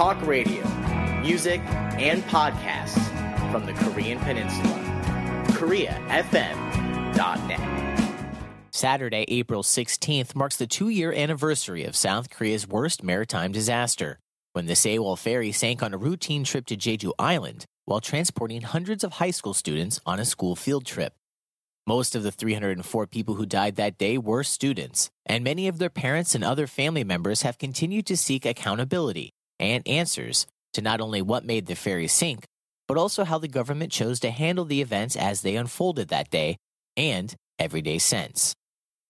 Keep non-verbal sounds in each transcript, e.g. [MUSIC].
talk radio, music, and podcasts from the Korean Peninsula. KoreaFM.net. Saturday, April 16th marks the two year anniversary of South Korea's worst maritime disaster, when the Sewol ferry sank on a routine trip to Jeju Island while transporting hundreds of high school students on a school field trip. Most of the 304 people who died that day were students, and many of their parents and other family members have continued to seek accountability and answers to not only what made the ferry sink, but also how the government chose to handle the events as they unfolded that day and every day since.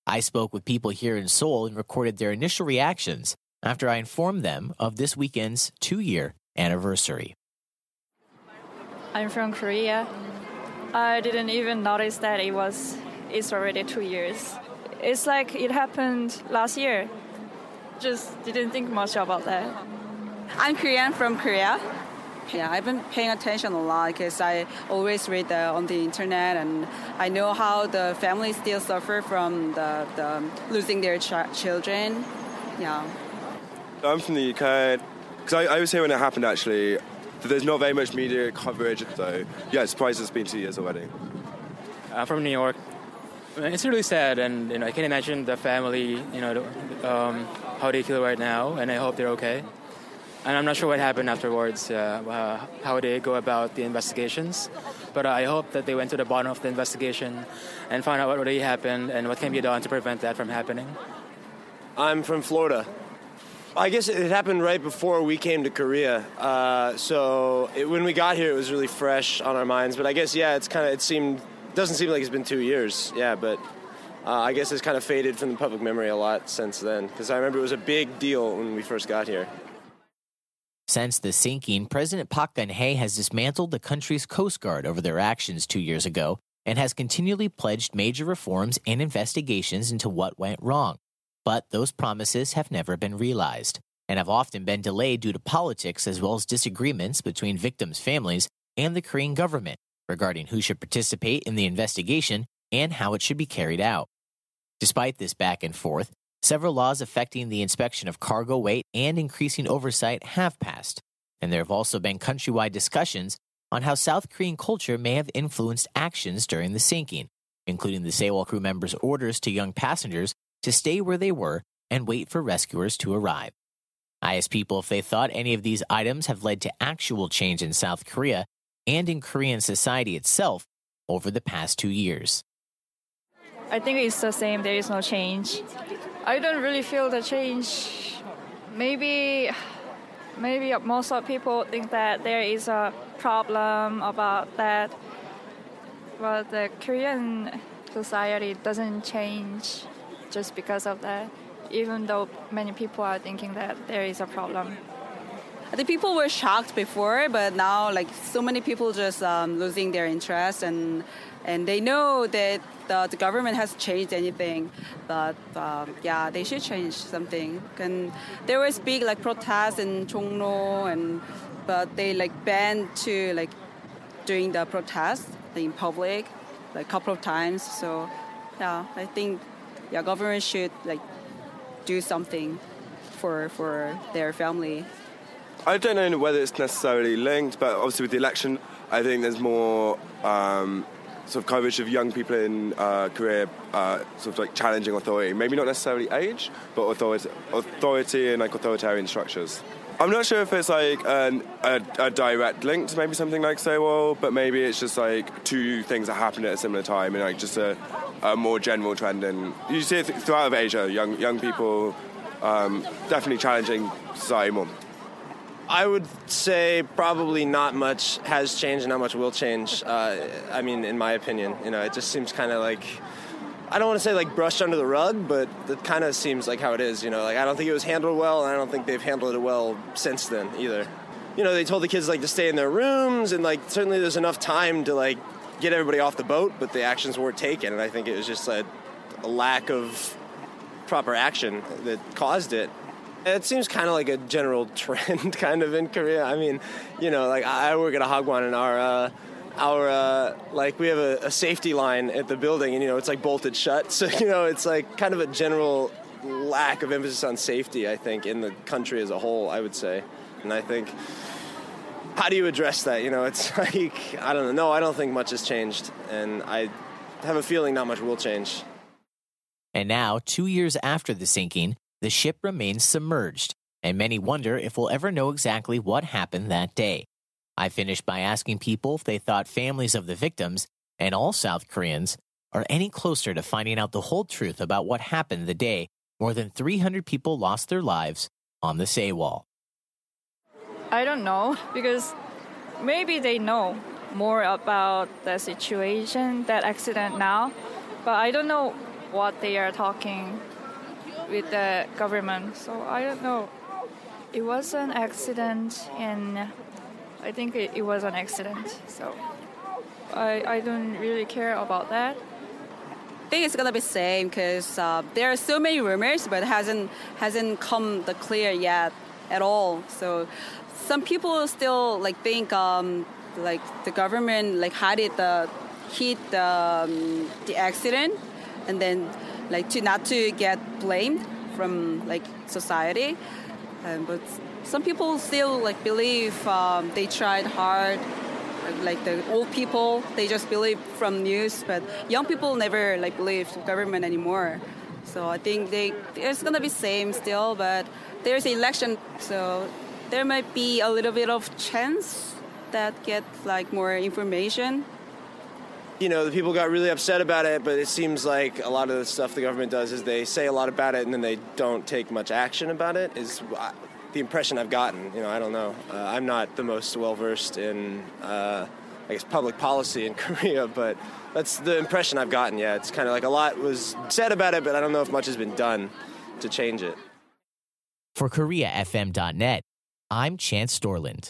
I spoke with people here in Seoul and recorded their initial reactions after I informed them of this weekend's two year anniversary. I'm from Korea. I didn't even notice that it was it's already two years. It's like it happened last year. Just didn't think much about that. I'm Korean from Korea. Yeah, I've been paying attention a lot because I always read the, on the internet and I know how the families still suffer from the, the losing their ch- children. Yeah. I'm from the UK because I, I was here when it happened actually. There's not very much media coverage, so yeah, surprised it's been two years already. I'm from New York. It's really sad, and you know, I can't imagine the family, you know, um, how they feel right now, and I hope they're okay. And I'm not sure what happened afterwards, uh, uh, how they go about the investigations, but I hope that they went to the bottom of the investigation and found out what really happened and what can be done to prevent that from happening. I'm from Florida. I guess it happened right before we came to Korea. Uh, so it, when we got here, it was really fresh on our minds. But I guess yeah, it's kind of it seemed doesn't seem like it's been two years. Yeah, but uh, I guess it's kind of faded from the public memory a lot since then. Because I remember it was a big deal when we first got here. Since the sinking, President Park Geun-hye has dismantled the country's Coast Guard over their actions two years ago and has continually pledged major reforms and investigations into what went wrong. But those promises have never been realized and have often been delayed due to politics as well as disagreements between victims' families and the Korean government regarding who should participate in the investigation and how it should be carried out. Despite this back and forth, several laws affecting the inspection of cargo weight and increasing oversight have passed, and there have also been countrywide discussions on how South Korean culture may have influenced actions during the sinking, including the Sewol crew members' orders to young passengers to stay where they were and wait for rescuers to arrive. I asked people if they thought any of these items have led to actual change in South Korea and in Korean society itself over the past two years. I think it's the same, there is no change. I don't really feel the change. Maybe maybe most of people think that there is a problem about that but the Korean society doesn't change just because of that, even though many people are thinking that there is a problem. Think people were shocked before, but now like so many people just um, losing their interest and and they know that the, the government has changed anything, but um, yeah, they should change something. And there was big like protests in Chongno, and but they like banned to like doing the protest in public like a couple of times. So yeah, I think yeah, government should like do something for for their family. I don't know whether it's necessarily linked, but obviously with the election, I think there's more um, sort of coverage of young people in uh, Korea, uh, sort of like challenging authority. Maybe not necessarily age, but authority, authority and like authoritarian structures. I'm not sure if it's like an, a, a, direct link to maybe something like Sewol, but maybe it's just like two things that happen at a similar time and like just a, a more general trend. And you see it throughout of Asia, young young people um, definitely challenging society more. I would say probably not much has changed, and not much will change. Uh, I mean, in my opinion, you know, it just seems kind of like I don't want to say like brushed under the rug, but it kind of seems like how it is. You know, like I don't think it was handled well, and I don't think they've handled it well since then either. You know, they told the kids like to stay in their rooms, and like certainly there's enough time to like get everybody off the boat, but the actions weren't taken, and I think it was just a, a lack of proper action that caused it. It seems kind of like a general [LAUGHS] trend, kind of in Korea. I mean, you know, like I work at a hagwon, and our uh, our uh, like we have a, a, safety line at the building, and you know it's like bolted shut. [LAUGHS] So you know it's like kind of a general lack of emphasis on safety. I think in the country as a whole, I would say. And I think, how do you address that? You know, it's [LAUGHS] like, I don't know. No, I don't think much has changed. And I have a feeling not much will change. And now, two years after the sinking, the ship remains submerged, and many wonder if we'll ever know exactly what happened that day. I finished by asking people if they thought families of the victims, and all South Koreans, are any closer to finding out the whole truth about what happened the day more than 300 people lost their lives on the Sewol. I don't know because maybe they know more about the situation, that accident now, but I don't know what they are talking with the government. So I don't know. It was an accident, and I think it, it was an accident. So I, I don't really care about that. I think it's gonna be same because uh, there are so many rumors, but hasn't hasn't come the clear yet at all. So some people still like think um, like the government like it the hit the um, the accident, and then like to not to get blamed from like society. Um, but some people still like believe um, they tried hard. Like the old people they just believe from news but young people never like believe government anymore. So i think they it's to be same still but there's election so there might be a little bit of chance that get like more information you know, the people got really upset about it, but it seems like a lot of the stuff the government does is they say a lot about it and then they don't take much action about it. Is the impression I've gotten. You know, I don't know. Uh, I'm not the most well versed in, uh, I guess, public policy in [LAUGHS] Korea, but that's the impression I've gotten. Yeah, it's kind of like a lot was said about it, but I don't know if much has been done to change it. For KoreaFM.net, I'm Chance Storland.